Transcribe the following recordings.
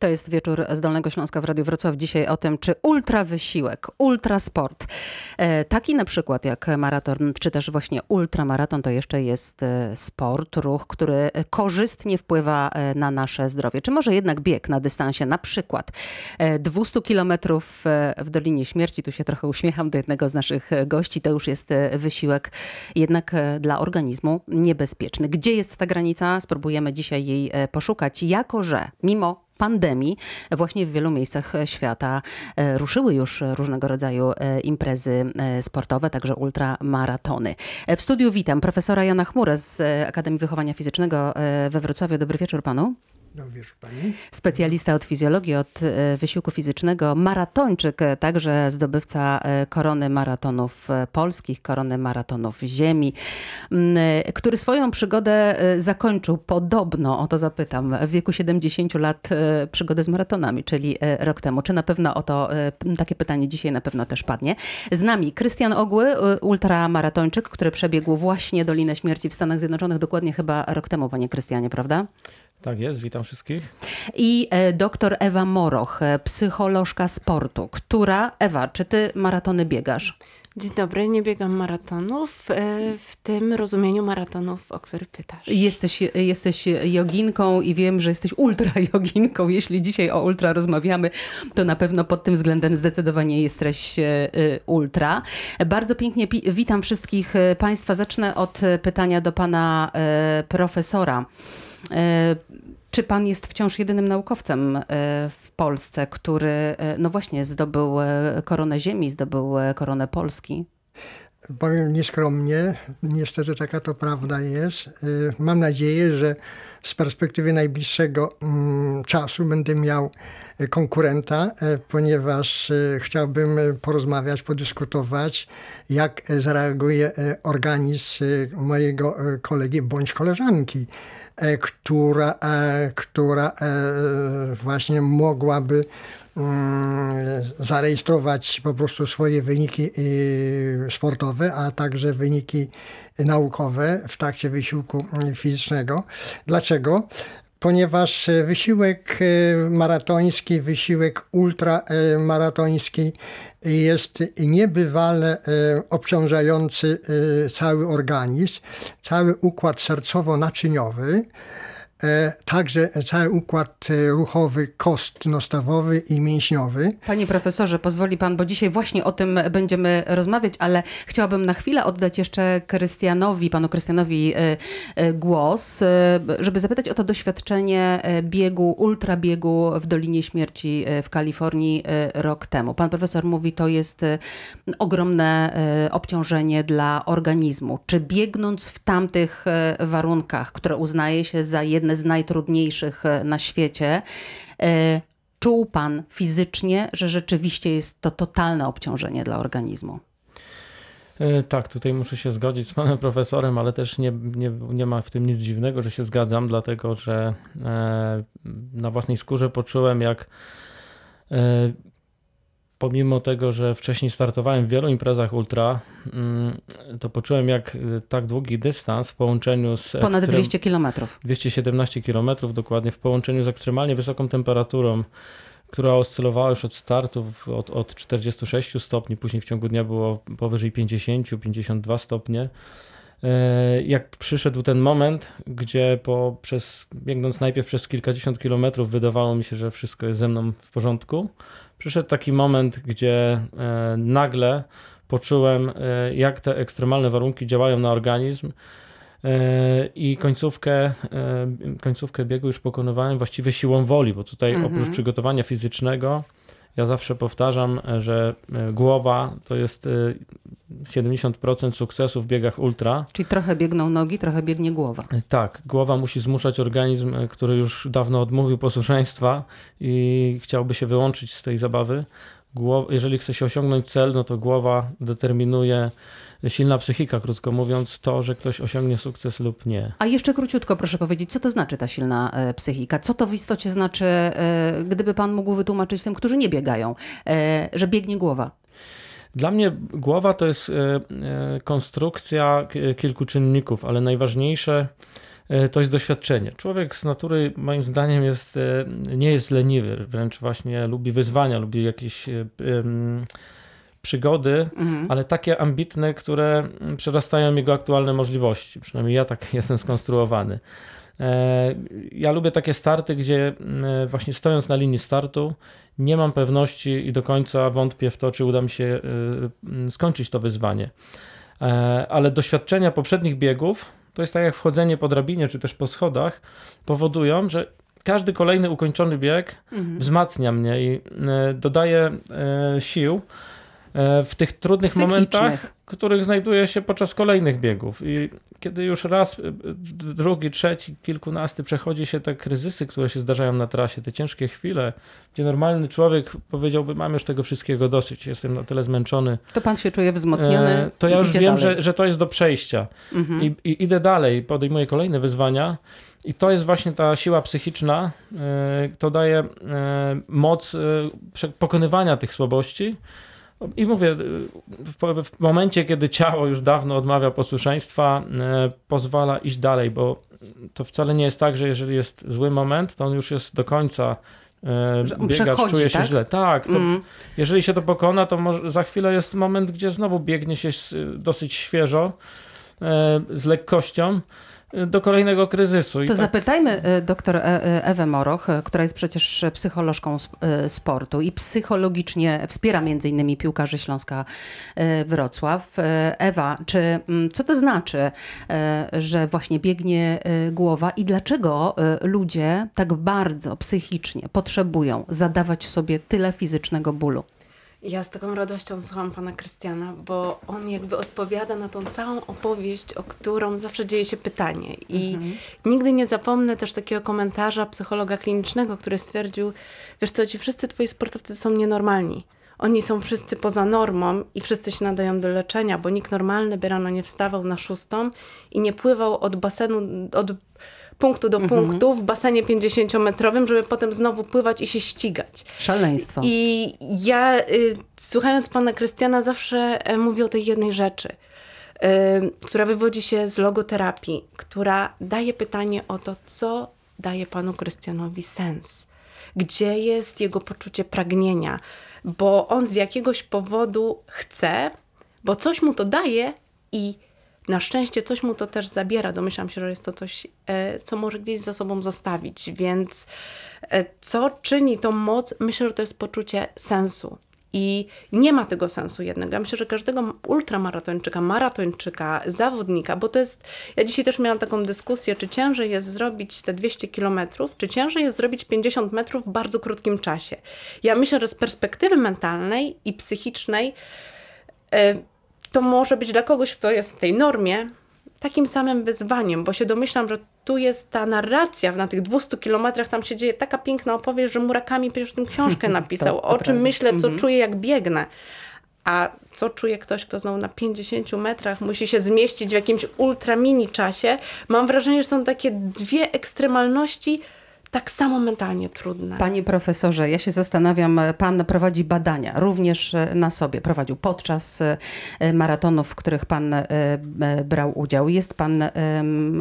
To jest wieczór z Dolnego Śląska w Radiu Wrocław. Dzisiaj o tym, czy ultra wysiłek, ultra sport, e, taki na przykład jak maraton, czy też właśnie ultramaraton, to jeszcze jest e, sport, ruch, który korzystnie wpływa e, na nasze zdrowie. Czy może jednak bieg na dystansie, na przykład 200 kilometrów w Dolinie Śmierci, tu się trochę uśmiecham do jednego z naszych gości, to już jest wysiłek jednak dla organizmu niebezpieczny. Gdzie jest ta granica? Spróbujemy dzisiaj jej poszukać, jako że mimo pandemii właśnie w wielu miejscach świata e, ruszyły już różnego rodzaju e, imprezy e, sportowe, także ultramaratony. W studiu witam profesora Jana Chmurę z Akademii Wychowania Fizycznego we Wrocławiu. Dobry wieczór panu. Dobry pani. Specjalista od fizjologii, od wysiłku fizycznego, maratończyk, także zdobywca korony maratonów polskich, korony maratonów ziemi, który swoją przygodę zakończył podobno, o to zapytam, w wieku 70 lat przygodę z maratonami, czyli e, rok temu. Czy na pewno o to e, takie pytanie dzisiaj na pewno też padnie. Z nami Krystian Ogły, e, ultramaratończyk, który przebiegł właśnie Dolinę Śmierci w Stanach Zjednoczonych dokładnie chyba rok temu, panie Krystianie, prawda? Tak jest, witam wszystkich. I doktor Ewa Moroch, psycholożka sportu, która, Ewa, czy ty maratony biegasz? Dzień dobry, nie biegam maratonów, e, w tym rozumieniu maratonów, o których pytasz. Jesteś, jesteś joginką i wiem, że jesteś ultra joginką. Jeśli dzisiaj o ultra rozmawiamy, to na pewno pod tym względem zdecydowanie jesteś e, ultra. Bardzo pięknie witam wszystkich e, Państwa. Zacznę od pytania do pana profesora. Czy pan jest wciąż jedynym naukowcem e, w Polsce, który e, no właśnie zdobył e, koronę Ziemi, zdobył koronę Polski? Powiem nieskromnie, niestety taka to prawda jest. Mam nadzieję, że z perspektywy najbliższego mm, czasu będę miał konkurenta, ponieważ chciałbym porozmawiać, podyskutować, jak zareaguje organizm mojego kolegi bądź koleżanki E, która, e, która e, właśnie mogłaby mm, zarejestrować po prostu swoje wyniki sportowe, a także wyniki naukowe w trakcie wysiłku fizycznego. Dlaczego? Ponieważ wysiłek maratoński, wysiłek ultramaratoński jest niebywale e, obciążający e, cały organizm, cały układ sercowo-naczyniowy. E, także cały układ e, ruchowy, kostno-stawowy i mięśniowy. Panie profesorze, pozwoli pan, bo dzisiaj właśnie o tym będziemy rozmawiać, ale chciałabym na chwilę oddać jeszcze Krystianowi, panu Krystianowi e, głos, żeby zapytać o to doświadczenie biegu, ultrabiegu w Dolinie Śmierci w Kalifornii rok temu. Pan profesor mówi, to jest ogromne obciążenie dla organizmu. Czy biegnąc w tamtych warunkach, które uznaje się za jedne jedne z najtrudniejszych e, na świecie. E, czuł pan fizycznie, że rzeczywiście jest to totalne obciążenie dla organizmu? E, tak, tutaj muszę się zgodzić z panem profesorem, ale też nie, nie, nie ma w tym nic dziwnego, że się zgadzam, dlatego że na własnej skórze poczułem, jak pomimo tego, że wcześniej startowałem w wielu imprezach ultra, mm, to poczułem jak y, tak długi dystans w połączeniu z. Ponad 200 kilometrów. 217 kilometrów dokładnie, w połączeniu z ekstremalnie wysoką temperaturą, która oscylowała już od startu od, od 46 stopni, później w ciągu dnia było powyżej 50-52 stopnie. E, jak przyszedł ten moment, gdzie po, przez, biegnąc najpierw przez kilkadziesiąt kilometrów, wydawało mi się, że wszystko jest ze mną w porządku, przyszedł taki moment, gdzie e, nagle poczułem, e, jak te ekstremalne warunki działają na organizm. I końcówkę, końcówkę biegu już pokonywałem właściwie siłą woli, bo tutaj mhm. oprócz przygotowania fizycznego ja zawsze powtarzam, że głowa to jest 70% sukcesu w biegach ultra. Czyli trochę biegną nogi, trochę biegnie głowa. Tak, głowa musi zmuszać organizm, który już dawno odmówił posłuszeństwa i chciałby się wyłączyć z tej zabawy. Jeżeli chce się osiągnąć cel, no to głowa determinuje silna psychika, krótko mówiąc, to, że ktoś osiągnie sukces lub nie. A jeszcze króciutko proszę powiedzieć, co to znaczy ta silna e, psychika? Co to w istocie znaczy, e, gdyby pan mógł wytłumaczyć tym, którzy nie biegają, e, że biegnie głowa? Dla mnie głowa to jest konstrukcja kilku czynników, ale najważniejsze to jest doświadczenie. Człowiek z natury, moim zdaniem, jest, e, nie jest leniwy, wręcz właśnie lubi wyzwania, lubi jakieś um, przygody, mhm. ale takie ambitne, które przerastają jego aktualne możliwości. Przynajmniej ja tak jestem skonstruowany. Ja lubię takie starty, gdzie właśnie stojąc na linii startu, nie mam pewności i do końca wątpię w to, czy uda mi się skończyć to wyzwanie. Ale doświadczenia poprzednich biegów to jest tak jak wchodzenie po drabinie czy też po schodach, powodują, że każdy kolejny ukończony bieg mhm. wzmacnia mnie i e, dodaje e, sił w tych trudnych momentach, których znajduję się podczas kolejnych biegów. I kiedy już raz, drugi, trzeci, kilkunasty przechodzi się te kryzysy, które się zdarzają na trasie, te ciężkie chwile, gdzie normalny człowiek powiedziałby, mam już tego wszystkiego dosyć, jestem na tyle zmęczony. To pan się czuje wzmocniony. To ja już wiem, że, że to jest do przejścia. Mhm. I, I idę dalej, podejmuję kolejne wyzwania. I to jest właśnie ta siła psychiczna, to daje moc pokonywania tych słabości, i mówię, w, w, momencie, kiedy ciało już dawno odmawia posłuszeństwa, e, pozwala iść dalej, bo to wcale nie jest tak, że jeżeli jest zły moment, to on już jest do końca e, biegacz, czuje się tak? źle. Tak, mm. jeżeli się to pokona, to może, za chwilę jest moment, gdzie znowu biegnie się dosyć świeżo, e, z lekkością do kolejnego kryzysu. To tak... zapytajmy e, doktor e, e, Ewę Moroch, która jest przecież psycholożką sportu i psychologicznie wspiera między innymi piłkarzy Śląska Wrocław. Ewa, czy, mm, co to znaczy, że właśnie biegnie głowa i dlaczego ludzie tak bardzo psychicznie potrzebują zadawać sobie tyle fizycznego bólu? Ja z taką radością słucham pana Krystiana, bo on jakby odpowiada na tą całą opowieść, o którą zawsze dzieje się pytanie. I mhm. nigdy nie zapomnę też takiego komentarza psychologa klinicznego, który stwierdził, wiesz co, ci wszyscy twoi sportowcy są nienormalni. Oni są wszyscy poza normą i wszyscy się nadają do leczenia, bo nikt normalny by rano nie wstawał na szóstą i nie pływał od basenu, od punktu do mhm. punktu w basenie 50-metrowym, żeby potem znowu pływać i się ścigać. Szaleństwo. I ja, y, słuchając pana Krystiana, zawsze y, mówię o tej jednej rzeczy, y, która wywodzi się z logoterapii, która daje pytanie o to, co daje panu Krystianowi sens. Gdzie jest jego poczucie pragnienia? Bo on z jakiegoś powodu chce, bo coś mu to daje i na szczęście coś mu to też zabiera. Domyślam się, że jest to coś, e, co może gdzieś za sobą zostawić. Więc e, co czyni tą moc? Myślę, że to jest poczucie sensu. I nie ma tego sensu jednego. Ja myślę, że każdego ultramaratończyka, maratończyka, zawodnika, bo to jest. Ja dzisiaj też miałam taką dyskusję, czy ciężej jest zrobić te 200 kilometrów, czy ciężej jest zrobić 50 metrów w bardzo krótkim czasie. Ja myślę, że z perspektywy mentalnej i psychicznej. Yy, to może być dla kogoś, kto jest w tej normie, takim samym wyzwaniem, bo się domyślam, że tu jest ta narracja, na tych 200 kilometrach tam się dzieje taka piękna opowieść, że Murakami przecież tę książkę napisał, to, to o czym prawda. myślę, co mhm. czuję, jak biegnę. A co czuje ktoś, kto znowu na 50 metrach musi się zmieścić w jakimś ultra mini czasie? Mam wrażenie, że są takie dwie ekstremalności, tak samo mentalnie trudne. Panie profesorze, ja się zastanawiam, pan prowadzi badania również e, na sobie. Prowadził podczas e, maratonów, w których pan e, brał udział. Jest pan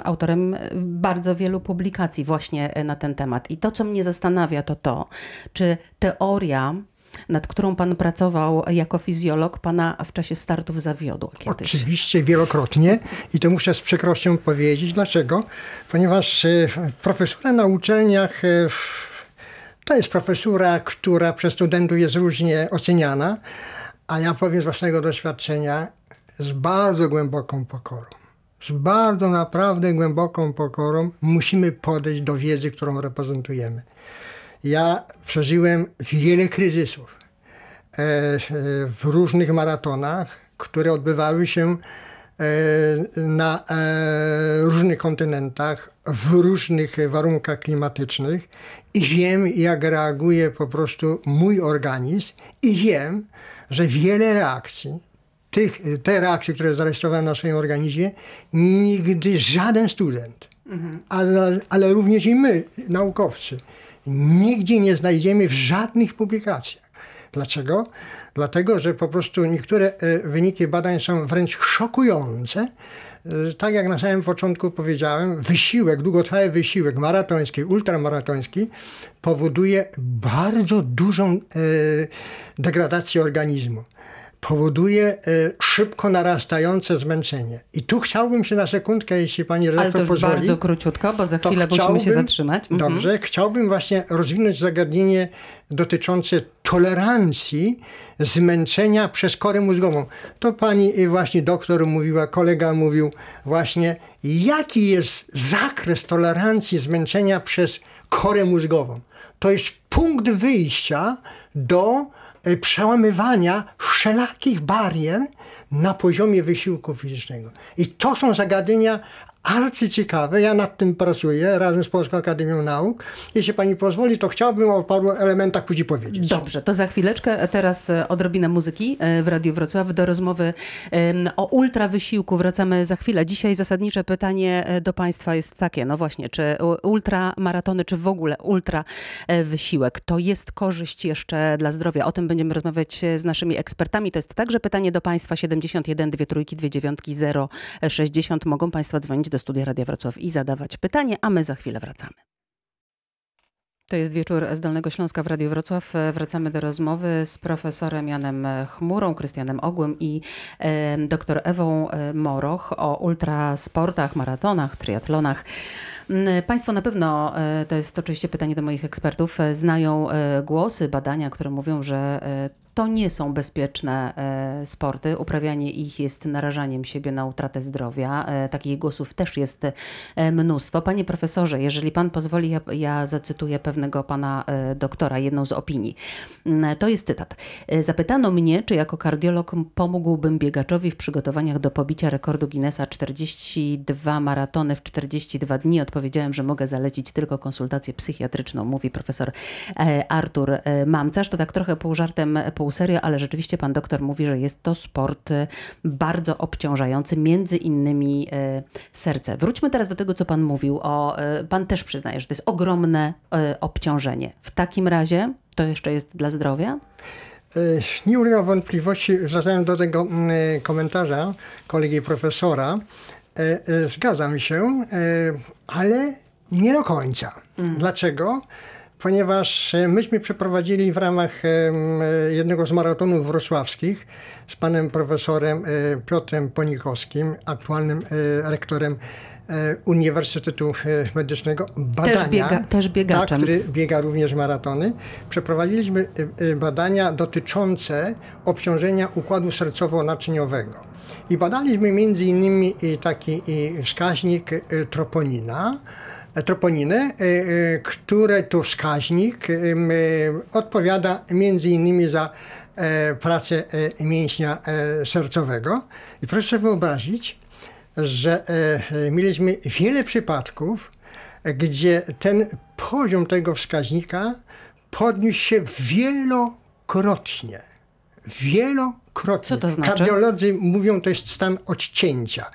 autorem bardzo wielu publikacji właśnie na ten temat. I to, co mnie zastanawia, to to, czy teoria nad którą pan pracował jako fizjolog, pana w czasie startów zawiodła kiedyś. Oczywiście, wielokrotnie i to muszę z przykrością powiedzieć. Dlaczego? Ponieważ e, profesura na uczelniach e, to jest profesura, która przez studentów jest różnie oceniana, a ja powiem z własnego doświadczenia, z bardzo głęboką pokorą. Z bardzo naprawdę głęboką pokorą musimy podejść do wiedzy, którą reprezentujemy. Ja przeżyłem wiele kryzysów e, e, w różnych maratonach, które odbywały się e, na różnych kontynentach, w różnych warunkach klimatycznych i wiem, jak reaguje po prostu mój organizm i wiem, że wiele reakcji, tych, te reakcje, które zarejestrowałem na swoim organizmie, nigdy żaden student, mhm. ale, ale również i my, naukowcy, nigdzie nie znajdziemy w żadnych publikacjach. Dlaczego? Dlatego, że po prostu niektóre e, wyniki badań są wręcz szokujące, E, tak jak na samym początku powiedziałem, wysiłek, długotrwały wysiłek maratoński, ultramaratoński powoduje bardzo dużą e, degradację organizmu powoduje e, szybko narastające zmęczenie. I tu chciałbym się na sekundkę, jeśli pani redaktor Ale to pozwoli. bardzo króciutko, bo za chwilę musimy się zatrzymać. Mhm. Dobrze, chciałbym właśnie rozwinąć zagadnienie dotyczące tolerancji zmęczenia przez korę mózgową. To pani właśnie doktor mówiła, kolega mówił właśnie, jaki jest zakres tolerancji zmęczenia przez korę mózgową. To jest punkt wyjścia do przełamywania wszelakich barier na poziomie wysiłku fizycznego. I to są zagadnienia arcyciekawe. Ja nad tym pracuję razem z Polską Akademią Nauk. Jeśli pani pozwoli, to chciałbym o paru elementach później powiedzieć. Dobrze, to za chwileczkę. Teraz e, odrobinę muzyki e, w Radiu Wrocław. Do rozmowy o ultrawysiłku wracamy za chwilę. Dzisiaj zasadnicze pytanie e, do państwa jest takie, no właśnie, czy ultramaratony, czy w ogóle ultrawysiłek to jest korzyść jeszcze dla zdrowia? O tym będziemy rozmawiać z naszymi ekspertami. To jest także pytanie do państwa 71 2 trójki 2 dziewiątki 0 60. Mogą państwo dzwonić do studia Radia Wrocław i zadawać pytanie, a my za chwilę wracamy. To jest wieczór z Dolnego Śląska w Radiu Wrocław. Wracamy do rozmowy z profesorem Janem Chmurą, Krystianem Ogłym i e, dr Ewą Moroch o ultrasportach, maratonach, triatlonach. Mm, państwo na pewno, e, to jest oczywiście pytanie do moich ekspertów, e, znają e, głosy, badania, które mówią, że to nie są bezpieczne e, sporty. Uprawianie ich jest narażaniem siebie na utratę zdrowia. E, takich głosów też jest e, mnóstwo. Panie profesorze, jeżeli pan pozwoli, ja, ja zacytuję pewnego pana doktora, jedną z opinii. Mm, to jest cytat. Zapytano mnie, czy jako kardiolog pomógłbym biegaczowi w przygotowaniach do pobicia rekordu Guinnessa 42 maratony w 42 dni. Odpowiedziałem, że mogę zalecić tylko konsultację psychiatryczną, mówi profesor Artur Mamcarz. To tak trochę pół żartem, pół serio, ale rzeczywiście pan doktor mówi, że jest to sport y, bardzo obciążający, między innymi y, serce. Wróćmy teraz do tego, co pan mówił. O, y, pan też przyznaje, że to jest ogromne obciążenie. W takim razie to jeszcze jest dla zdrowia? Nie ulega wątpliwości, wracając do tego mm, komentarza kolegi profesora, zgadzam się, ale nie do końca. Mm. Dlaczego? Ponieważ e, myśmy przeprowadzili w ramach jednego z maratonów wrocławskich z panem profesorem e, Piotrem Ponikowskim, aktualnym e, rektorem Uniwersytetu Medycznego badania. Też, biega, też biegaczem. Tak, który biega również maratony. Przeprowadziliśmy badania dotyczące obciążenia układu sercowo-naczyniowego. I badaliśmy między innymi taki wskaźnik troponina, troponiny, e, e, które to wskaźnik e, odpowiada między innymi za pracę mięśnia sercowego. I proszę sobie wyobrazić, że mieliśmy wiele przypadków, gdzie ten poziom tego wskaźnika podniósł się wielokrotnie. Wielokrotnie. Co to znaczy? Kardiolodzy mówią, to jest stan odcięcia.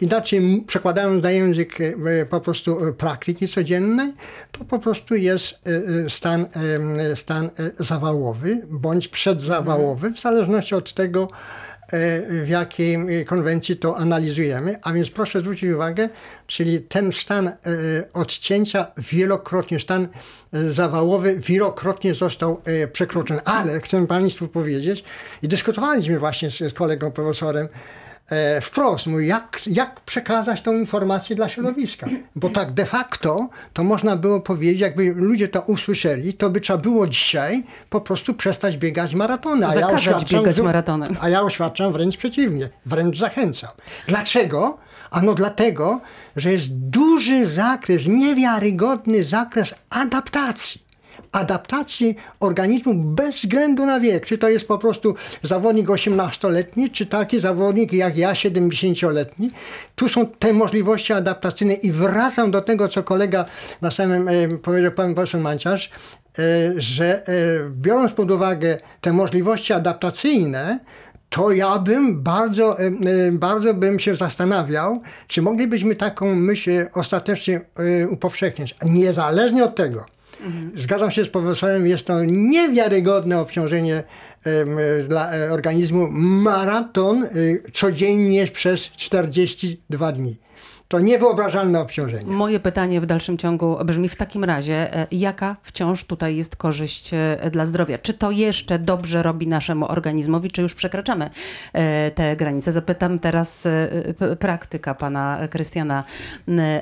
Inaczej przekładając na język e, po prostu e, praktyki codziennej, to po prostu jest e, stan, stan zawałowy bądź przedzawałowy, w zależności od tego, w jakiej konwencji to analizujemy. A więc proszę zwrócić uwagę, czyli ten stan odcięcia wielokrotnie, stan zawałowy wielokrotnie został przekroczony. Ale chcę Państwu powiedzieć, i dyskutowaliśmy właśnie z kolegą profesorem, e, wprost mówi, jak, jak przekazać tą informację dla środowiska. Bo tak de facto to można było powiedzieć, jakby ludzie to usłyszeli, to by trzeba było dzisiaj po prostu przestać biegać maratony. A ja biegać maratony. A ja oświadczam wręcz przeciwnie, wręcz zachęcam. Dlaczego? Ano dlatego, że jest duży zakres, niewiarygodny zakres adaptacji adaptacji organizmu bez względu na wiek. Czy to jest po prostu zawodnik 18-letni, czy taki zawodnik jak ja, 70-letni. Tu są te możliwości adaptacyjne i wracam do tego, co kolega na samym e, powiedział pan poseł Manciarz, e, że e, biorąc pod uwagę te możliwości adaptacyjne, to ja bym bardzo, bardzo bym się zastanawiał, czy moglibyśmy taką myśl ostatecznie upowszechnić. Niezależnie od tego, Zgadzam się z profesorem, jest to niewiarygodne obciążenie em, dla e, organizmu. Maraton y, codziennie przez 42 dni. To niewyobrażalne obciążenie. Moje pytanie w dalszym ciągu brzmi w takim razie, e, jaka wciąż tutaj jest korzyść e, dla zdrowia? Czy to jeszcze dobrze robi naszemu organizmowi, czy już przekraczamy e, te granice? Zapytam teraz praktyka pana Krystiana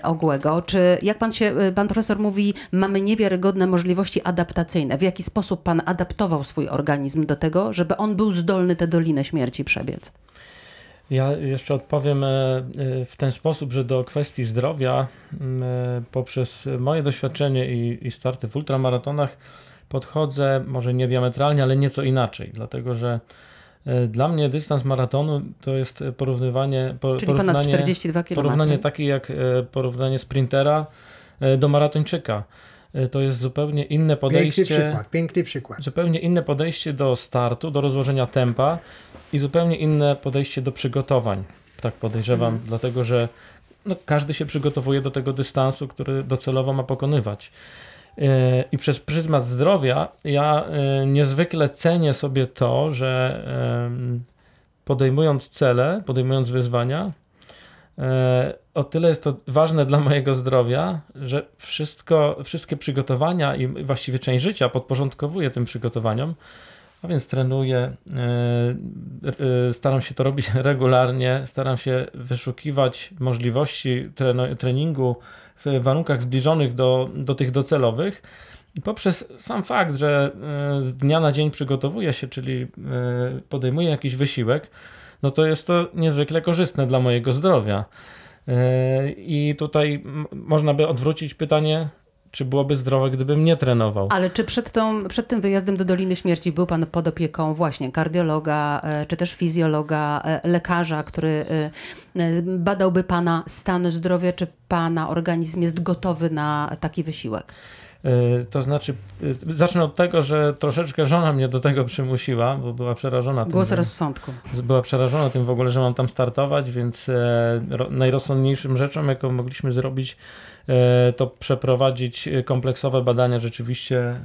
Ogłego. Czy jak pan się, pan profesor mówi, mamy niewiarygodne możliwości adaptacyjne. W jaki sposób pan adaptował swój organizm do tego, żeby on był zdolny tę dolinę śmierci przebiec? Ja jeszcze odpowiem e, e, w ten sposób, że do kwestii zdrowia e, poprzez moje doświadczenie i, i starty w ultramaratonach podchodzę może nie diametralnie, ale nieco inaczej, dlatego że dla mnie dystans maratonu to jest porównywanie, po, Czyli ponad porównanie, 42 km. porównanie takie jak porównanie sprintera do maratończyka. To jest zupełnie inne Piękny podejście przykład, piękny przykład. zupełnie inne podejście do startu, do rozłożenia tempa i zupełnie inne podejście do przygotowań. Tak podejrzewam, dlatego że no, każdy się przygotowuje do tego dystansu, który docelowo ma pokonywać. E, I przez pryzmat zdrowia ja e, niezwykle cenię sobie to, że podejmując cele, podejmując wyzwania, e, o tyle jest to ważne dla mojego zdrowia, że wszystko, wszystkie przygotowania i właściwie część życia podporządkowuję tym przygotowaniom, a więc trenuję, e, e, staram się to robić regularnie, staram się wyszukiwać możliwości treningu w warunkach zbliżonych do, do tych docelowych. I poprzez sam fakt, że e, z dnia na dzień przygotowuję się, czyli podejmuję jakiś wysiłek, no to jest to niezwykle korzystne dla mojego zdrowia. I tutaj można by odwrócić pytanie, czy byłoby zdrowe, gdybym nie trenował. Ale czy przed, tą, przed tym wyjazdem do Doliny Śmierci był pan pod opieką właśnie kardiologa, e, czy też fizjologa, e, lekarza, który e, badałby pana stan zdrowia, czy pana organizm jest gotowy na taki wysiłek? E, To znaczy, e, zacznę od tego, że troszeczkę żona mnie do tego przymusiła, bo była przerażona tym, Głos że- rozsądku. była przerażona tym w ogóle, że mam tam startować, więc e, ro, najrozsądniejszym rzeczą, jaką mogliśmy zrobić, to przeprowadzić kompleksowe badania rzeczywiście.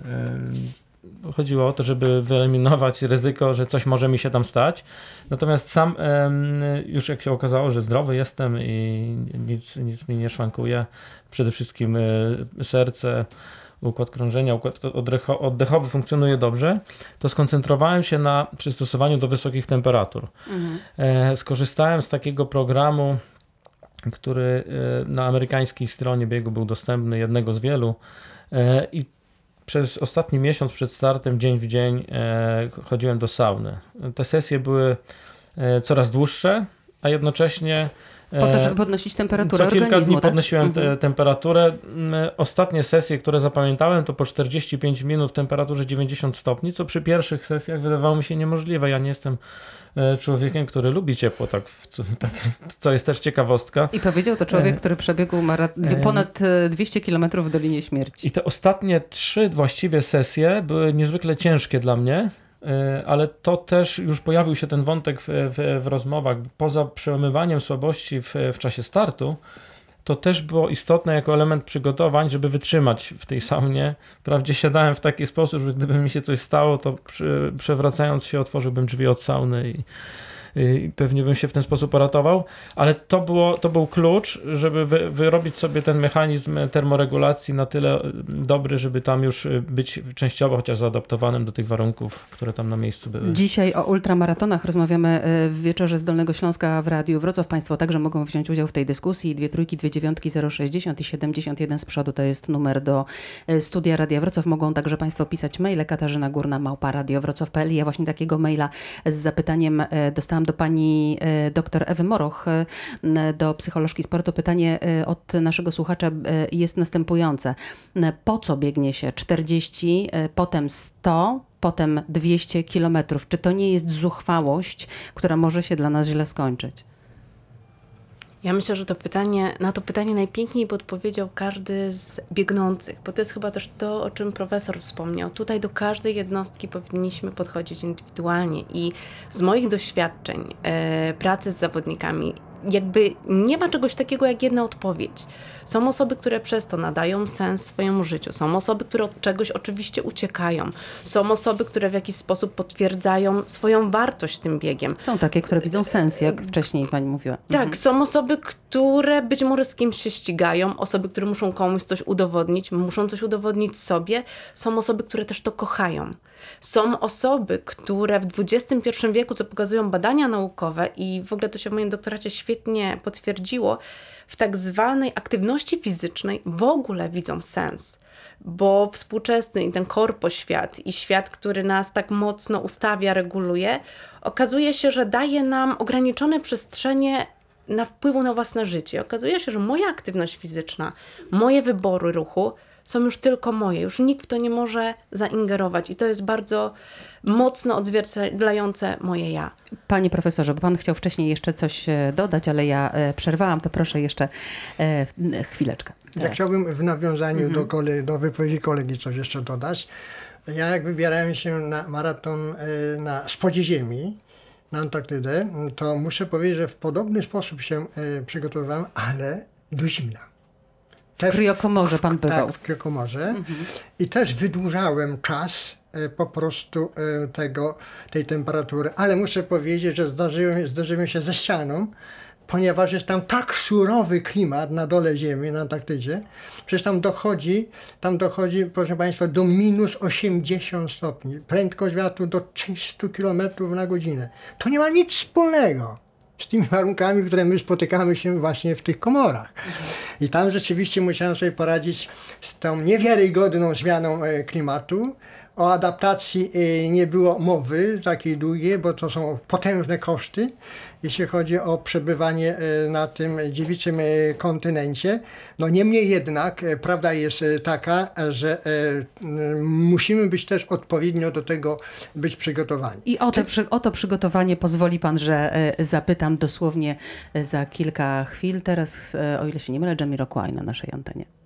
Chodziło o to, żeby wyeliminować ryzyko, że coś może mi się tam stać. Natomiast sam już jak się okazało, że zdrowy jestem i nic, nic mi nie szwankuje, przede wszystkim serce, układ krążenia, układ oddecho- oddechowy funkcjonuje dobrze, to skoncentrowałem się na przystosowaniu do wysokich temperatur. E, skorzystałem z takiego programu, który e, na amerykańskiej stronie biegu był dostępny, jednego z wielu. E, I przez ostatni miesiąc przed startem, dzień w dzień, chodziłem do sauny. Te sesje były coraz dłuższe, a jednocześnie. Po to, e, żeby podnosić temperaturę co kilka dni tak? podnosiłem Mhm. temperaturę. Mm, Ostatnie sesje, które zapamiętałem, to po 45 minut w temperaturze 90 stopni, co przy pierwszych sesjach wydawało mi się niemożliwe. Ja nie jestem e, człowiekiem, który lubi ciepło, tak, tak, co jest też ciekawostka. I powiedział to człowiek, E, który przebiegł ponad e, 200 km w Dolinie Śmierci. I te ostatnie trzy właściwie sesje były niezwykle ciężkie dla mnie, ale to też już pojawił się ten wątek w, w, w rozmowach. Poza przełamywaniem słabości w, w czasie startu, to też było istotne jako element przygotowań, żeby wytrzymać w tej saunie. Wprawdzie siadałem w taki sposób, że gdyby mi się coś stało, to przy, przewracając się otworzyłbym drzwi od sauny i pewnie bym się w ten sposób uratował, ale to, było, to był klucz, żeby wy, wyrobić sobie ten mechanizm termoregulacji na tyle y, dobry, żeby tam już y, być częściowo chociaż zaadaptowanym do tych warunków, które tam na miejscu były. Dzisiaj o ultramaratonach rozmawiamy w wieczorze z Dolnego Śląska w Radiu Wrocław. Państwo także mogą wziąć udział w tej dyskusji. Dwie trójki, dwie dziewiątki, 060 i 71 z przodu to jest numer do studia Radia Wrocław. Mogą także Państwo pisać maile Katarzyna Górna, małpa radiowrocław.pl. Ja właśnie takiego maila z zapytaniem e, dostałam do pani e, dr Ewy Moroch, e, do psycholożki sportu. Pytanie e, od naszego słuchacza jest następujące. Po co biegnie się 40, e, potem 100, potem 200 kilometrów? Czy to nie jest zuchwałość, która może się dla nas źle skończyć? Ja myślę, że to pytanie, na to pytanie najpiękniej podpowiedział każdy z biegnących, bo to jest chyba też to, o czym profesor wspomniał. Tutaj do każdej jednostki powinniśmy podchodzić indywidualnie i z moich doświadczeń e, pracy z zawodnikami jakby nie ma czegoś takiego jak jedna odpowiedź. Są osoby, które przez to nadają sens swojemu życiu. Są osoby, które od czegoś oczywiście uciekają. Są osoby, które w jakiś sposób potwierdzają swoją wartość tym biegiem. Są takie, które widzą sens, jak wcześniej pani mówiła. Tak, mhm. są osoby, które być może z kimś się ścigają, osoby, które muszą komuś coś udowodnić, muszą coś udowodnić sobie. Są osoby, które też to kochają. Są osoby, które w XXI wieku, co pokazują badania naukowe i w ogóle to się w moim doktoracie świetnie potwierdziło, w tak zwanej aktywności fizycznej w ogóle widzą sens. Bo współczesny i ten korpoświat i świat, który nas tak mocno ustawia, reguluje, okazuje się, że daje nam ograniczone przestrzenie na wpływu na własne życie. Okazuje się, że moja aktywność fizyczna, moje wybory ruchu są już tylko moje, już nikt w to nie może zaingerować i to jest bardzo mocno odzwierciedlające moje ja. Panie profesorze, bo pan chciał wcześniej jeszcze coś e, dodać, ale ja e, przerwałam, to proszę jeszcze e, chwileczkę. Ja chciałbym w nawiązaniu mhm. do, kole, do wypowiedzi kolegi coś jeszcze dodać. Ja jak wybierałem się na maraton na spodzie ziemi, na Antarktydę, to muszę powiedzieć, że w podobny sposób się przygotowywałem, ale do zimna. Też, w kryokomorze pan bywał. Tak, w kryokomorze. Mhm. I też wydłużałem czas e, po prostu e, tego, tej temperatury. Ale muszę powiedzieć, że zdarzyłem, zdarzyłem się ze ścianą, ponieważ jest tam tak surowy klimat na dole Ziemi, na Antarktydzie. Przecież tam dochodzi, tam dochodzi, proszę Państwa, do minus 80 stopni. Prędkość wiatru do 300 km na godzinę. To nie ma nic wspólnego z tymi warunkami, które my spotykamy się właśnie w tych komorach. I tam rzeczywiście musiałem sobie poradzić z tą niewiarygodną zmianą e, klimatu. O adaptacji e, nie było mowy takiej długiej, bo to są potężne koszty jeśli chodzi o przebywanie e, na tym dziewiczym e, kontynencie. No niemniej jednak prawda jest taka, że musimy być też odpowiednio do tego być przygotowani. I o to, o to przygotowanie pozwoli pan, że zapytam dosłownie za kilka chwil. Teraz, o ile się nie mylę, Jamiroquai na naszej antenie.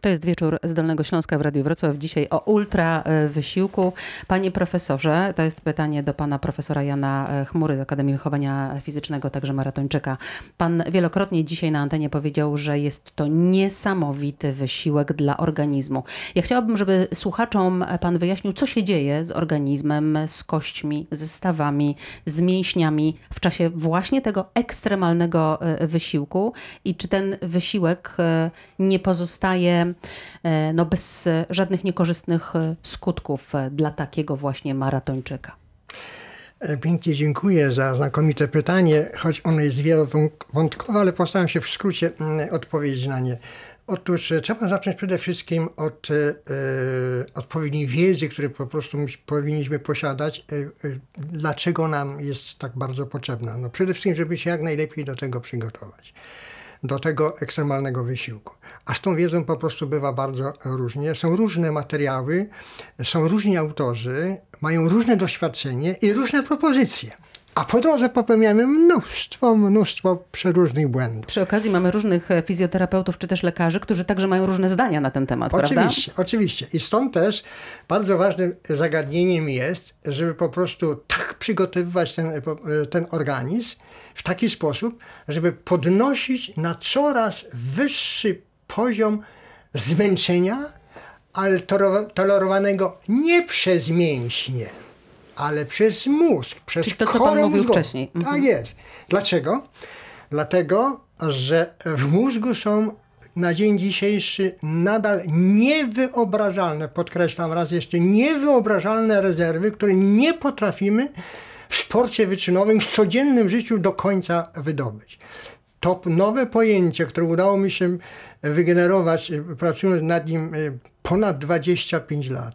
To jest wieczór z Dolnego Śląska w Radiu Wrocław. Dzisiaj o ultra e, wysiłku. Panie profesorze, to jest pytanie do pana profesora Jana e, Chmury z Akademii Wychowania Fizycznego, także maratończyka. Pan wielokrotnie dzisiaj na antenie powiedział, że jest to niesamowity wysiłek dla organizmu. Ja chciałabym, żeby słuchaczom pan wyjaśnił, co się dzieje z organizmem, z kośćmi, ze stawami, z mięśniami w czasie właśnie tego ekstremalnego e, wysiłku i czy ten wysiłek nie pozostaje E, no bez żadnych niekorzystnych e, skutków e, dla takiego właśnie maratończyka. Pięknie dziękuję za znakomite pytanie, choć ono jest wielowątkowe, ale postaram się w skrócie mm, odpowiedzieć na nie. Otóż trzeba zacząć przede wszystkim od e, odpowiedniej wiedzy, które po prostu powinniśmy posiadać. Dlaczego nam jest tak bardzo potrzebna? No przede wszystkim, żeby się jak najlepiej do tego przygotować do tego ekstremalnego wysiłku. A z tą wiedzą po prostu bywa bardzo różnie. Są różne materiały, są różni autorzy, mają różne doświadczenie i różne propozycje. A po drodze popełniamy mnóstwo, mnóstwo przeróżnych błędów. Przy okazji mamy różnych e, fizjoterapeutów czy też lekarzy, którzy także mają różne zdania na ten temat, oczywiście, prawda? Oczywiście. I stąd też bardzo ważnym zagadnieniem jest, żeby po prostu tak przygotowywać ten, e, ten organizm, w taki sposób, żeby podnosić na coraz wyższy poziom zmęczenia, ale tolerowanego nie przez mięśnie, ale przez mózg, przez Czyli to, co pan mówił mózgową. wcześniej. Mhm. Tak jest. Dlaczego? Dlatego, że w mózgu są na dzień dzisiejszy nadal niewyobrażalne, podkreślam raz jeszcze, niewyobrażalne rezerwy, które nie potrafimy w sporcie wyczynowym, w codziennym życiu do końca wydobyć. To nowe pojęcie, które udało mi się wygenerować, pracując nad nim e, ponad 25 lat,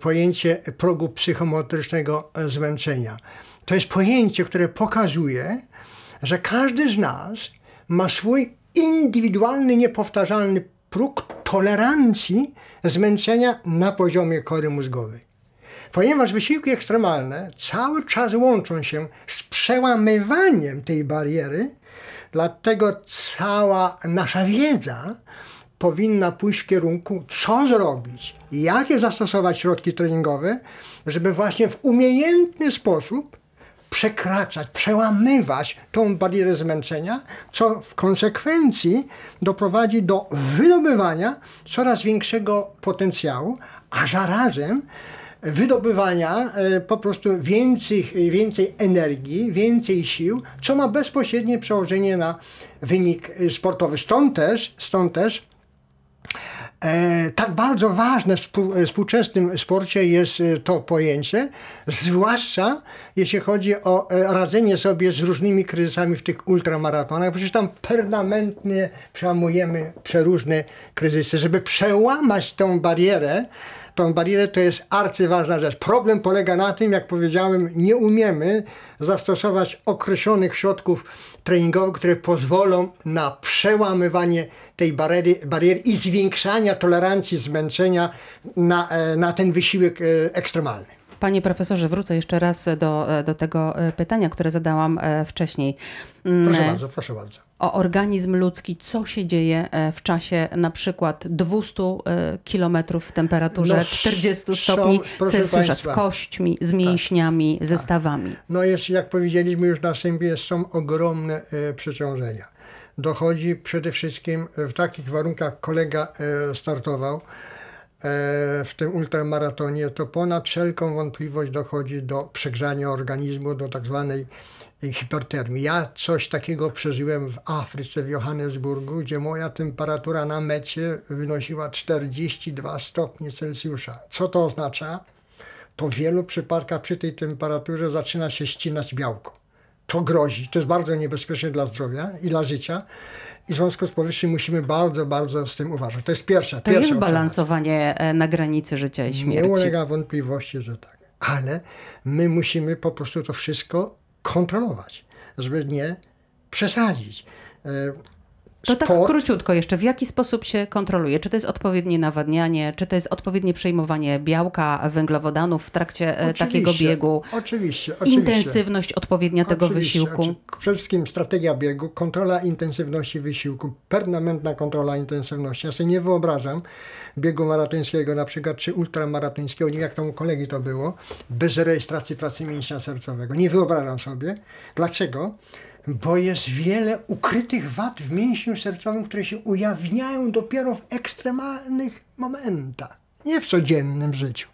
pojęcie progu psychomotorycznego zmęczenia. To jest pojęcie, które pokazuje, że każdy z nas ma swój indywidualny, niepowtarzalny próg tolerancji zmęczenia na poziomie kory mózgowej. Ponieważ wysiłki ekstremalne cały czas łączą się z przełamywaniem tej bariery, dlatego cała nasza wiedza powinna pójść w kierunku, co zrobić, jakie zastosować środki treningowe, żeby właśnie w umiejętny sposób przekraczać, przełamywać tą barierę zmęczenia, co w konsekwencji doprowadzi do wydobywania coraz większego potencjału, a zarazem wydobywania e, po prostu więcej, więcej energii, więcej sił, co ma bezpośrednie przełożenie na wynik sportowy. Stąd też, stąd też tak bardzo ważne w współczesnym sporcie jest e, to pojęcie, zwłaszcza jeśli chodzi o e, radzenie sobie z różnymi kryzysami w tych ultramaratonach, przecież tam permanentnie przełamujemy przeróżne kryzysy. Żeby przełamać tą barierę, tą barierę to jest arcyważna rzecz. Problem polega na tym, jak powiedziałem, nie umiemy zastosować określonych środków treningowych, które pozwolą na przełamywanie tej bariery, bariery i zwiększania tolerancji zmęczenia na, e, na ten wysiłek e, ekstremalny. Panie profesorze, wrócę jeszcze raz do, do tego e, pytania, które zadałam wcześniej. Mm, proszę bardzo, proszę bardzo o organizm ludzki, co się dzieje e, w czasie na przykład 200 e, km w temperaturze no, 40 stopni Celsjusza z kośćmi, z tak. mięśniami, tak, ze stawami. No jest, jak powiedzieliśmy już na wstępie, są ogromne e, przeciążenia. Dochodzi przede wszystkim w takich warunkach kolega e, startował e, w tym ultramaratonie, to ponad wszelką wątpliwość dochodzi do przegrzania organizmu, do tak zwanej hipertermii. Ja coś takiego przeżyłem w Afryce, w Johannesburgu, gdzie moja temperatura na mecie wynosiła 42 stopnie Celsjusza. Co to oznacza? To w wielu przypadkach przy tej temperaturze zaczyna się ścinać białko. To grozi, to jest bardzo niebezpieczne dla zdrowia i dla życia. I w związku z powyższym musimy bardzo, bardzo z tym uważać. To jest pierwsza. To jest balansowanie e, na granicy życia i śmierci. Nie ulega wątpliwości, że tak. Ale my musimy po prostu to wszystko kontrolować, żeby nie przesadzić. To tak króciutko jeszcze, w jaki sposób się kontroluje? Czy to jest odpowiednie nawadnianie, czy to jest odpowiednie przejmowanie białka, węglowodanów w trakcie e, oczywiście, takiego biegu? Oczywiście, oczywiście. Intensywność odpowiednia tego wysiłku? Przede wszystkim strategia biegu, kontrola intensywności wysiłku, permanentna kontrola intensywności. Ja sobie nie wyobrażam biegu maratońskiego na przykład, czy ultramaratońskiego, nie wiem jak temu kolegi to było, bez rejestracji pracy mięśnia sercowego. Nie wyobrażam sobie. Dlaczego? Bo jest wiele ukrytych wad w mięśniu sercowym, które się ujawniają dopiero w ekstremalnych momentach, nie w codziennym życiu.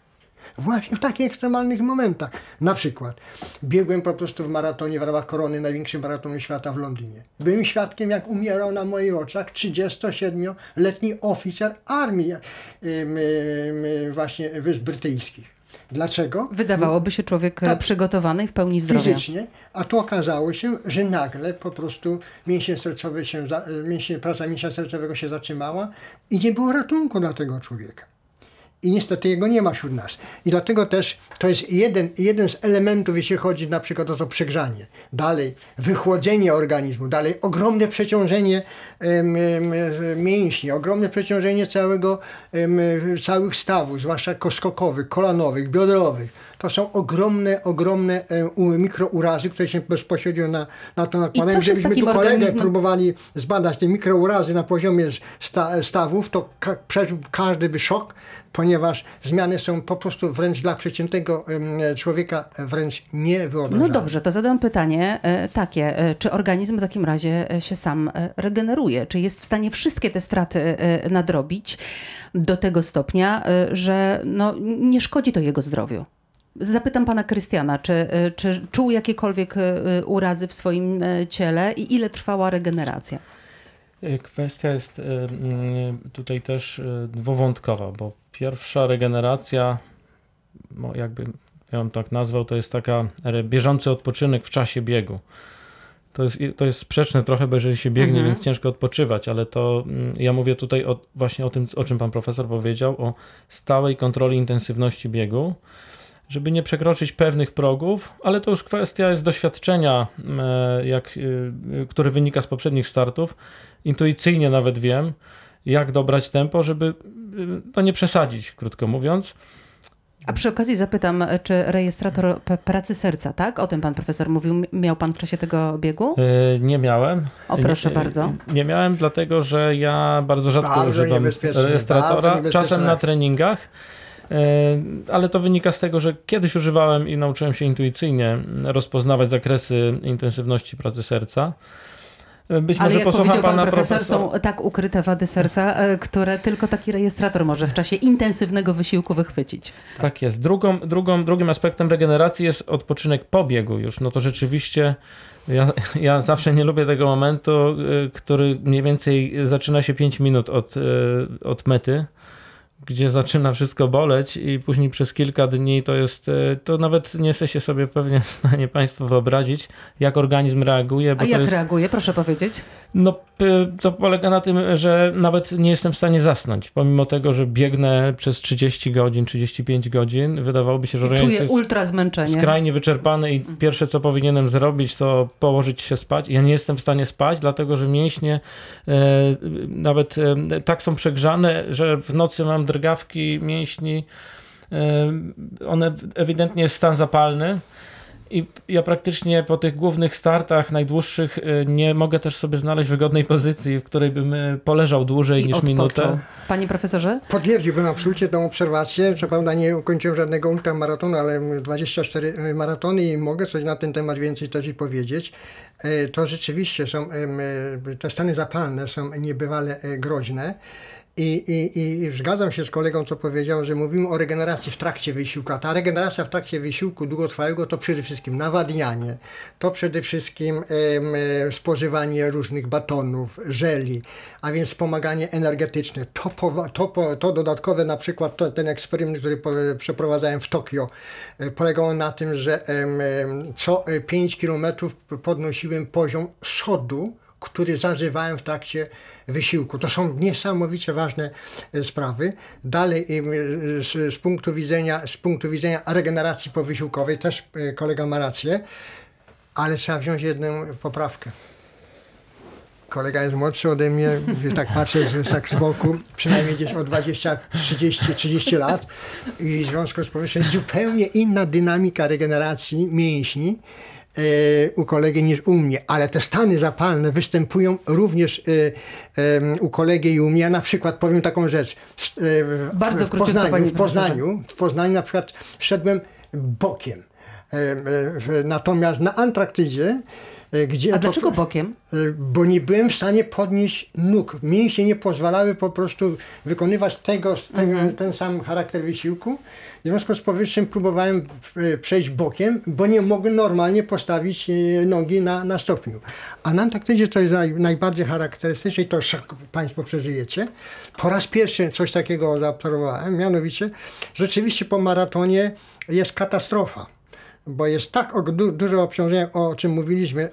Właśnie w takich ekstremalnych momentach. Na przykład biegłem po prostu w maratonie w ramach korony, największym maratonu świata w Londynie. Byłem świadkiem, jak umierał na moich oczach 37-letni oficer armii właśnie Wysp Brytyjskich. Dlaczego? Wydawałoby się człowiek tak, przygotowany i w pełni zdrowy. Fizycznie, a tu okazało się, że nagle po prostu mięśnie sercowe się, mięśnie, praca mięśnia sercowego się zatrzymała i nie było ratunku dla tego człowieka. I niestety jego nie ma wśród nas. I dlatego też to jest jeden, jeden z elementów, jeśli chodzi na przykład o to przegrzanie. Dalej, wychłodzenie organizmu, dalej ogromne przeciążenie mięśni, ogromne przeciążenie całego, całych stawów, zwłaszcza skokowych, kolanowych, biodrowych. To są ogromne, ogromne mikrourazy, które się bezpośrednio na, na to nakładają. Gdybyśmy tu kolegę próbowali zbadać te mikrourazy na poziomie sta, stawów, to ka przeżył każdy by szok, ponieważ zmiany są po prostu wręcz dla przeciętnego człowieka wręcz niewyobrażalne. No dobrze, to zadam pytanie e, takie. E, czy organizm w takim razie e, się sam regeneruje? Czy jest w stanie wszystkie te straty nadrobić do tego stopnia, że no, nie szkodzi to jego zdrowiu? Zapytam pana Krystiana, czy, czy czuł jakiekolwiek urazy w swoim ciele i ile trwała regeneracja? Kwestia jest tutaj też dwuwątkowa, bo pierwsza regeneracja, jakby ja bym tak nazwał, to jest taka bieżący odpoczynek w czasie biegu. To jest, to jest sprzeczne trochę, bo jeżeli się biegnie, mhm. więc ciężko odpoczywać, ale to mm, ja mówię tutaj o, właśnie o tym, o czym pan profesor powiedział, o stałej kontroli intensywności biegu, żeby nie przekroczyć pewnych progów, ale to już kwestia jest doświadczenia, e, jak, e, które wynika z poprzednich startów. Intuicyjnie nawet wiem, jak dobrać tempo, żeby no nie przesadzić, krótko mówiąc. A przy okazji zapytam, czy rejestrator pracy serca, tak? O tym pan profesor mówił. Miał pan w czasie tego biegu? Yy, nie miałem. O, proszę nie, bardzo. Nie miałem, dlatego że ja bardzo rzadko Bardzo używam rejestratora, czasem na treningach. Yy, Ale to wynika z tego, że kiedyś używałem i nauczyłem się intuicyjnie rozpoznawać zakresy intensywności pracy serca. Yy, Być Ale może jak posłucham powiedział pan pana profesor, profesora. są tak ukryte wady serca, e, które tylko taki rejestrator może w czasie intensywnego wysiłku wychwycić. Tak jest. Drugą, drugą, drugim aspektem regeneracji jest odpoczynek po biegu już. No to rzeczywiście ja, ja zawsze nie lubię tego momentu, który mniej więcej zaczyna się 5 minut od, od mety, gdzie zaczyna wszystko boleć i później przez kilka dni to jest, y, to nawet nie jesteście sobie pewnie w stanie Państwo wyobrazić, jak organizm reaguje. A jak jest, reaguje? Proszę powiedzieć. No, p- to polega na tym, że nawet nie jestem w stanie zasnąć, pomimo tego, że biegnę przez 30 godzin, 35 godzin, wydawałoby się, że organizm Czuję jest ultra zmęczenie. skrajnie wyczerpany i pierwsze, co powinienem zrobić, to położyć się spać. Ja nie jestem w stanie spać, dlatego że mięśnie e, nawet e, tak są przegrzane, że w nocy mam drgawki mięśni. E, one ewidentnie jest stan zapalny. I ja praktycznie po tych głównych startach, najdłuższych, e, nie mogę też sobie znaleźć wygodnej pozycji, w której bym e, poleżał dłużej I niż odpoczął. minutę. Panie profesorze? Potwierdziłbym absolutnie tą obserwację. Co prawda nie ukończyłem żadnego ultramaratonu, ale 24 maratony i mogę coś na ten temat więcej też i powiedzieć. To rzeczywiście są, te stany zapalne są niebywale groźne. I, i, I zgadzam się z kolegą, co powiedział, że mówimy o regeneracji w trakcie wysiłku. A ta regeneracja w trakcie wysiłku długotrwałego to przede wszystkim nawadnianie, to przede wszystkim e, spożywanie różnych batonów, żeli, a więc wspomaganie energetyczne. To, powa- to, po- to dodatkowe, na przykład to, ten eksperyment, który po, przeprowadzałem w Tokio, e, polegał na tym, że co 5 kilometrów podnosiłem poziom sodu, który zażywałem w trakcie wysiłku. To są niesamowicie ważne e, sprawy. Dalej em, e, z, z, punktu widzenia, z punktu widzenia regeneracji powysiłkowej też e, kolega ma rację, ale trzeba wziąć jedną poprawkę. Kolega jest młodszy ode mnie, tak patrzę że tak z boku, przynajmniej gdzieś o 20, 30, 30 lat i w związku z powyższym zupełnie inna dynamika regeneracji mięśni e, u kolegi niż u mnie, ale te stany zapalne występują również e, e, u kolegi i u mnie. Ja na przykład powiem taką rzecz. W, Bardzo w króciutko, Poznaniu, w Poznaniu, w Poznaniu na przykład szedłem bokiem. W- Natomiast na Antarktydzie, gdzie A dlaczego bokiem? Y, bo nie byłem w stanie podnieść nóg. Mięśnie nie pozwalały po prostu wykonywać tego, ten, Mhm. ten sam charakter wysiłku. W związku z powyższym próbowałem y, przejść bokiem, bo nie mogłem normalnie postawić nogi na, na stopniu. A na Antarktydzie to jest naj, najbardziej charakterystyczne i to Państwo przeżyjecie. Po raz pierwszy coś takiego zaobserwowałem, mianowicie rzeczywiście po maratonie jest katastrofa bo jest tak du- duże obciążenie, o czym mówiliśmy,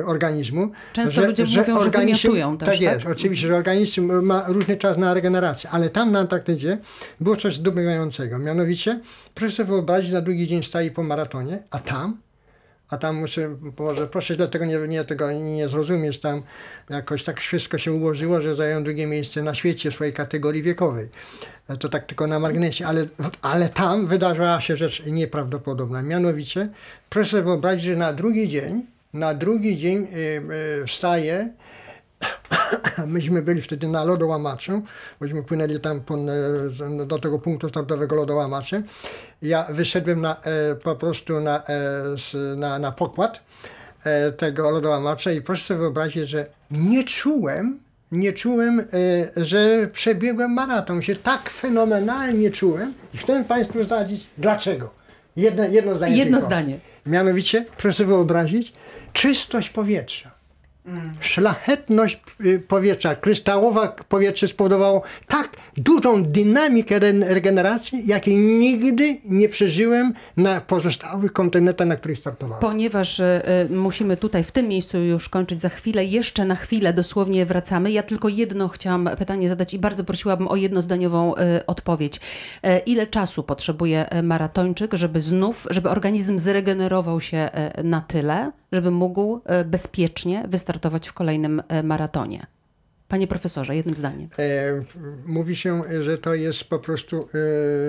e, organizmu. Często ludzie mówią, że wymiotują też, Tak tak? jest, oczywiście, że organizm ma różny czas na regenerację, ale tam na Antarktydzie było coś zdumiewającego. Mianowicie, proszę sobie wyobrazić, na drugi dzień staje po maratonie, a tam a tam muszę, może proszę źle tego nie, nie, tego nie zrozumieć, tam jakoś tak wszystko się ułożyło, że zająłem drugie miejsce na świecie swojej kategorii wiekowej. E, To tak tylko na marginesie, ale, ale tam wydarzyła się rzecz nieprawdopodobna. Mianowicie, proszę sobie wyobrazić, że na drugi dzień, na drugi dzień y, y, wstaje Myśmy byli wtedy na lodołamaczu, bośmy płynęli tam e, do tego punktu startowego lodołamaczy. Ja wyszedłem na, e, po prostu na, e, na, na pokład tego lodołamacza i proszę sobie wyobrazić, że nie czułem, nie czułem, że przebiegłem maraton. Się tak fenomenalnie czułem i chcę Państwu zdradzić dlaczego. Jedno, jedno zdanie Jedno tylko. zdanie. Mianowicie, proszę sobie wyobrazić, czystość powietrza. Szlachetność y, powietrza, kryształowe powietrze spowodowało tak dużą dynamikę re- regeneracji, jakiej nigdy nie przeżyłem na pozostałych kontynentach, na których startowałem. Ponieważ y, y, musimy tutaj w tym miejscu już kończyć za chwilę, jeszcze na chwilę dosłownie wracamy. Ja tylko jedno chciałam pytanie zadać i bardzo prosiłabym o jednozdaniową y, odpowiedź. E, ile czasu potrzebuje e, maratończyk, żeby znów, żeby organizm zregenerował się e, na tyle, żeby mógł bezpiecznie wystartować w kolejnym e, maratonie? Panie profesorze, jednym zdaniem. E, mówi się, że to jest po prostu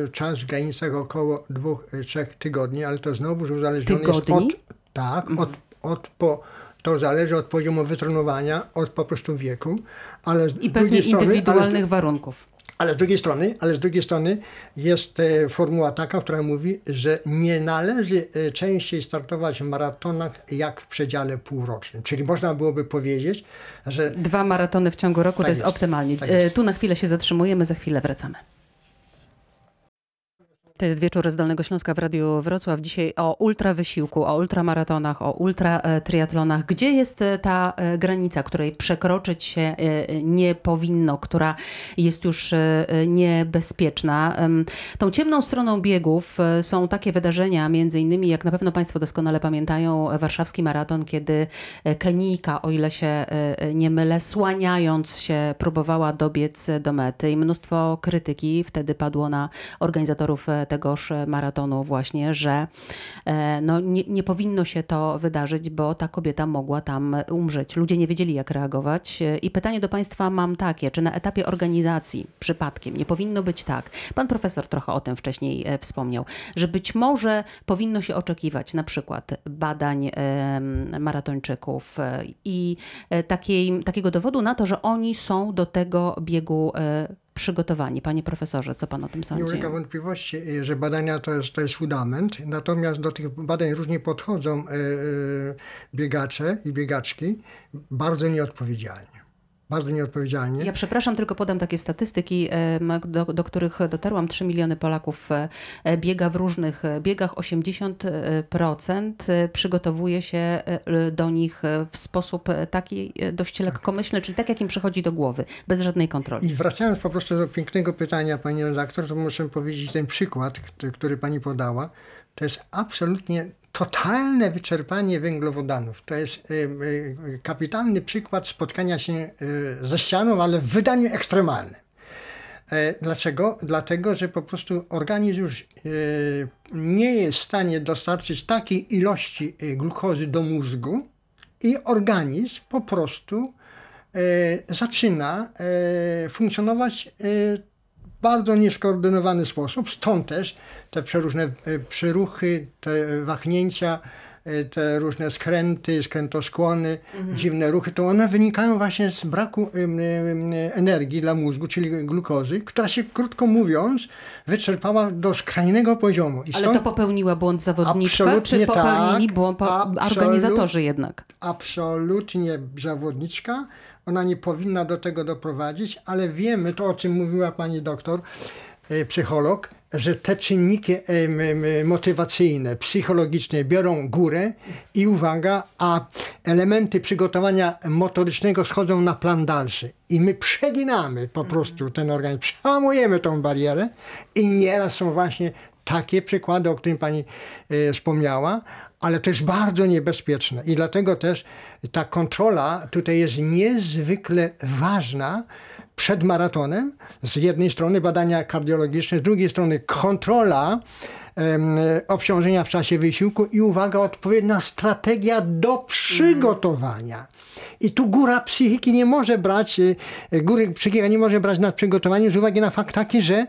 e, czas w granicach około dwóch, trzech tygodni, ale to znowu uzależnione Tygodni? jest od, tak, od, od po, to zależy od poziomu wytrenowania, od po prostu wieku, ale z I pewnie strony, ale indywidualnych warunków. Ale z drugiej strony, ale z drugiej strony jest e, formuła taka, która mówi, że nie należy e, częściej startować w maratonach jak w przedziale półrocznym. Czyli można byłoby powiedzieć, że Dwa maratony w ciągu roku Tak to jest, jest. optymalnie. Tak E, jest. Tu na chwilę się zatrzymujemy, za chwilę wracamy. To jest wieczór z Dolnego Śląska w Radiu Wrocław. Dzisiaj o ultrawysiłku, o ultramaratonach, o ultratriatlonach. Gdzie jest e, ta e, granica, której przekroczyć się e, nie powinno, która jest już niebezpieczna? Tą ciemną stroną biegów są takie wydarzenia, między innymi, jak na pewno Państwo doskonale pamiętają, warszawski maraton, kiedy Kenijka, o ile się nie mylę, słaniając się, próbowała dobiec do mety i mnóstwo krytyki wtedy padło na organizatorów tegoż maratonu właśnie, że e, no, nie, nie powinno się to wydarzyć, bo ta kobieta mogła tam umrzeć. Ludzie nie wiedzieli, jak reagować. E, I pytanie do Państwa mam takie, czy na etapie organizacji przypadkiem nie powinno być tak? Pan profesor trochę o tym wcześniej e, wspomniał, że być może powinno się oczekiwać na przykład badań maratończyków i takiej, takiego dowodu na to, że oni są do tego biegu przygotowani. Panie profesorze, co pan o tym Nie sądzi? ulega wątpliwości, że badania to jest, to jest fundament, natomiast do tych badań różnie podchodzą y, y, biegacze i biegaczki bardzo nieodpowiedzialnie. Bardzo nieodpowiedzialnie. Ja przepraszam, tylko podam takie statystyki, do, do których dotarłam. 3 miliony Polaków e, biega w różnych e, biegach. 80% e, przygotowuje się e, do nich e, w sposób e, taki e, dość lekkomyślny, czyli tak, jak im przychodzi do głowy, bez żadnej kontroli. I wracając po prostu do pięknego pytania pani redaktor, to muszę powiedzieć ten przykład, który pani podała, to jest absolutnie totalne wyczerpanie węglowodanów. To jest y, y, kapitalny przykład spotkania się y, ze ścianą, ale w wydaniu ekstremalnym. E, Dlaczego? Dlatego, że po prostu organizm już nie jest w stanie dostarczyć takiej ilości glukozy do mózgu i organizm po prostu zaczyna funkcjonować bardzo nieskoordynowany sposób. Stąd też te przeróżne e, przeruchy, te wahnięcia, e, te różne skręty, skrętoskłony, dziwne ruchy, to one wynikają właśnie z braku energii dla mózgu, czyli glukozy, która się, krótko mówiąc, wyczerpała do skrajnego poziomu. I Ale stąd to popełniła błąd zawodniczka, Absolutnie czy popełnili tak. błąd organizatorzy jednak? absolutnie zawodniczka. Ona nie powinna do tego doprowadzić, ale wiemy to, o czym mówiła pani doktor, e, psycholog, że te czynniki em, motywacyjne, psychologiczne biorą górę i uwaga, a elementy przygotowania motorycznego schodzą na plan dalszy. I my przeginamy po prostu ten organizm, przełamujemy tą barierę i nieraz są właśnie takie przykłady, o którym pani e, wspomniała, ale to jest bardzo niebezpieczne i dlatego też ta kontrola tutaj jest niezwykle ważna przed maratonem. Z jednej strony badania kardiologiczne, z drugiej strony kontrola obciążenia w czasie wysiłku i uwaga, odpowiednia strategia do przygotowania. I tu góra psychiki nie może brać, y, góry psychika nie może brać nad przygotowaniem z uwagi na fakt taki, że,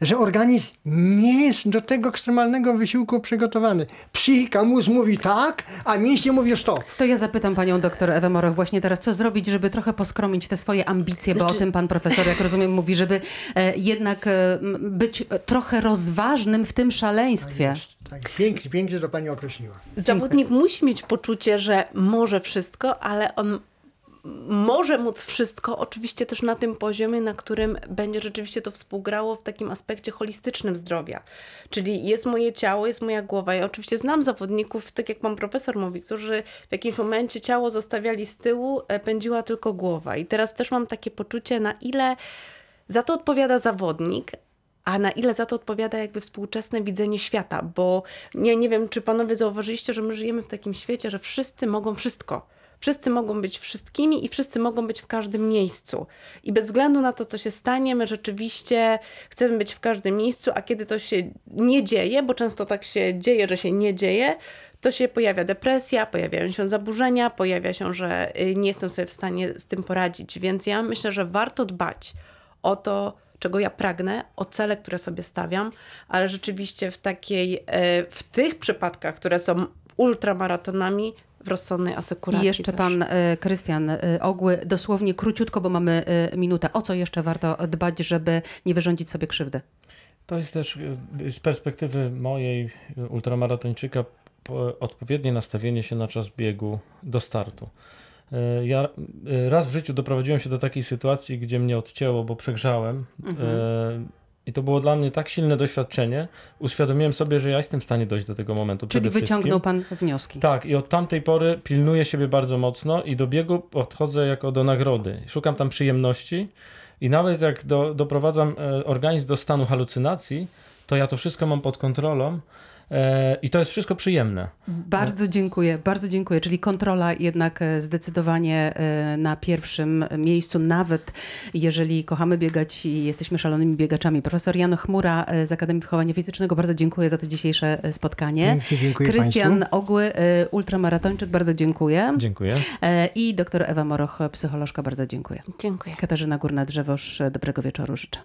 że organizm nie jest do tego ekstremalnego wysiłku przygotowany. Psychika, mózg mówi tak, a mięśnie mówią stop. To ja zapytam panią doktor Ewę Moroch właśnie teraz, co zrobić, żeby trochę poskromić te swoje ambicje, bo o tym pan profesor, jak rozumiem, mówi, żeby e, jednak e, być e, trochę rozważnym w tym szaleństwie. Tak, pięknie, pięknie to pani określiła. Zawodnik musi mieć poczucie, że może wszystko, ale on może móc wszystko, oczywiście też na tym poziomie, na którym będzie rzeczywiście to współgrało w takim aspekcie holistycznym zdrowia. Czyli jest moje ciało, jest moja głowa. Ja oczywiście znam zawodników, tak jak pan profesor mówi, którzy w jakimś momencie ciało zostawiali z tyłu, e, pędziła tylko głowa. I teraz też mam takie poczucie, na ile za to odpowiada zawodnik, a na ile za to odpowiada jakby współczesne widzenie świata, bo nie, nie wiem, czy panowie zauważyliście, że my żyjemy w takim świecie, że wszyscy mogą wszystko. Wszyscy mogą być wszystkimi i wszyscy mogą być w każdym miejscu. I bez względu na to, co się stanie, my rzeczywiście chcemy być w każdym miejscu, a kiedy to się nie dzieje, bo często tak się dzieje, że się nie dzieje, to się pojawia depresja, pojawiają się zaburzenia, pojawia się, że y, nie jestem sobie w stanie z tym poradzić. Więc ja myślę, że warto dbać o to, czego ja pragnę, o cele, które sobie stawiam, ale rzeczywiście w takiej, y, w tych przypadkach, które są ultramaratonami, w rozsądnej asekuracji. I jeszcze też. pan e, Krystian e, Ogły, dosłownie króciutko, bo mamy e, minutę. O co jeszcze warto dbać, żeby nie wyrządzić sobie krzywdy? To jest też z perspektywy mojej ultramaratończyka po- odpowiednie nastawienie się na czas biegu do startu. Y, Ja y, raz w życiu doprowadziłem się do takiej sytuacji, gdzie mnie odcięło, bo przegrzałem. Y, I to było dla mnie tak silne doświadczenie. Uświadomiłem sobie, że ja jestem w stanie dojść do tego momentu. Czyli przede wszystkim. wyciągnął pan wnioski. Tak, i od tamtej pory pilnuję siebie bardzo mocno i do biegu podchodzę jako do nagrody. Szukam tam przyjemności i nawet jak do, doprowadzam e, organizm do stanu halucynacji, to ja to wszystko mam pod kontrolą e, i to jest wszystko przyjemne. Bardzo dziękuję, bardzo dziękuję. Czyli kontrola jednak e, zdecydowanie e, na pierwszym miejscu, nawet jeżeli kochamy biegać i jesteśmy szalonymi biegaczami. Profesor Jan Chmura e, z Akademii Wychowania Fizycznego, bardzo dziękuję za to dzisiejsze e, spotkanie. Dziękuję Krystian Państwu. Ogły, e, ultramaratończyk, bardzo dziękuję. Dziękuję. E, I doktor Ewa Moroch, psycholożka, bardzo dziękuję. Dziękuję. Katarzyna Górna-Drzewoż, dobrego wieczoru życzę.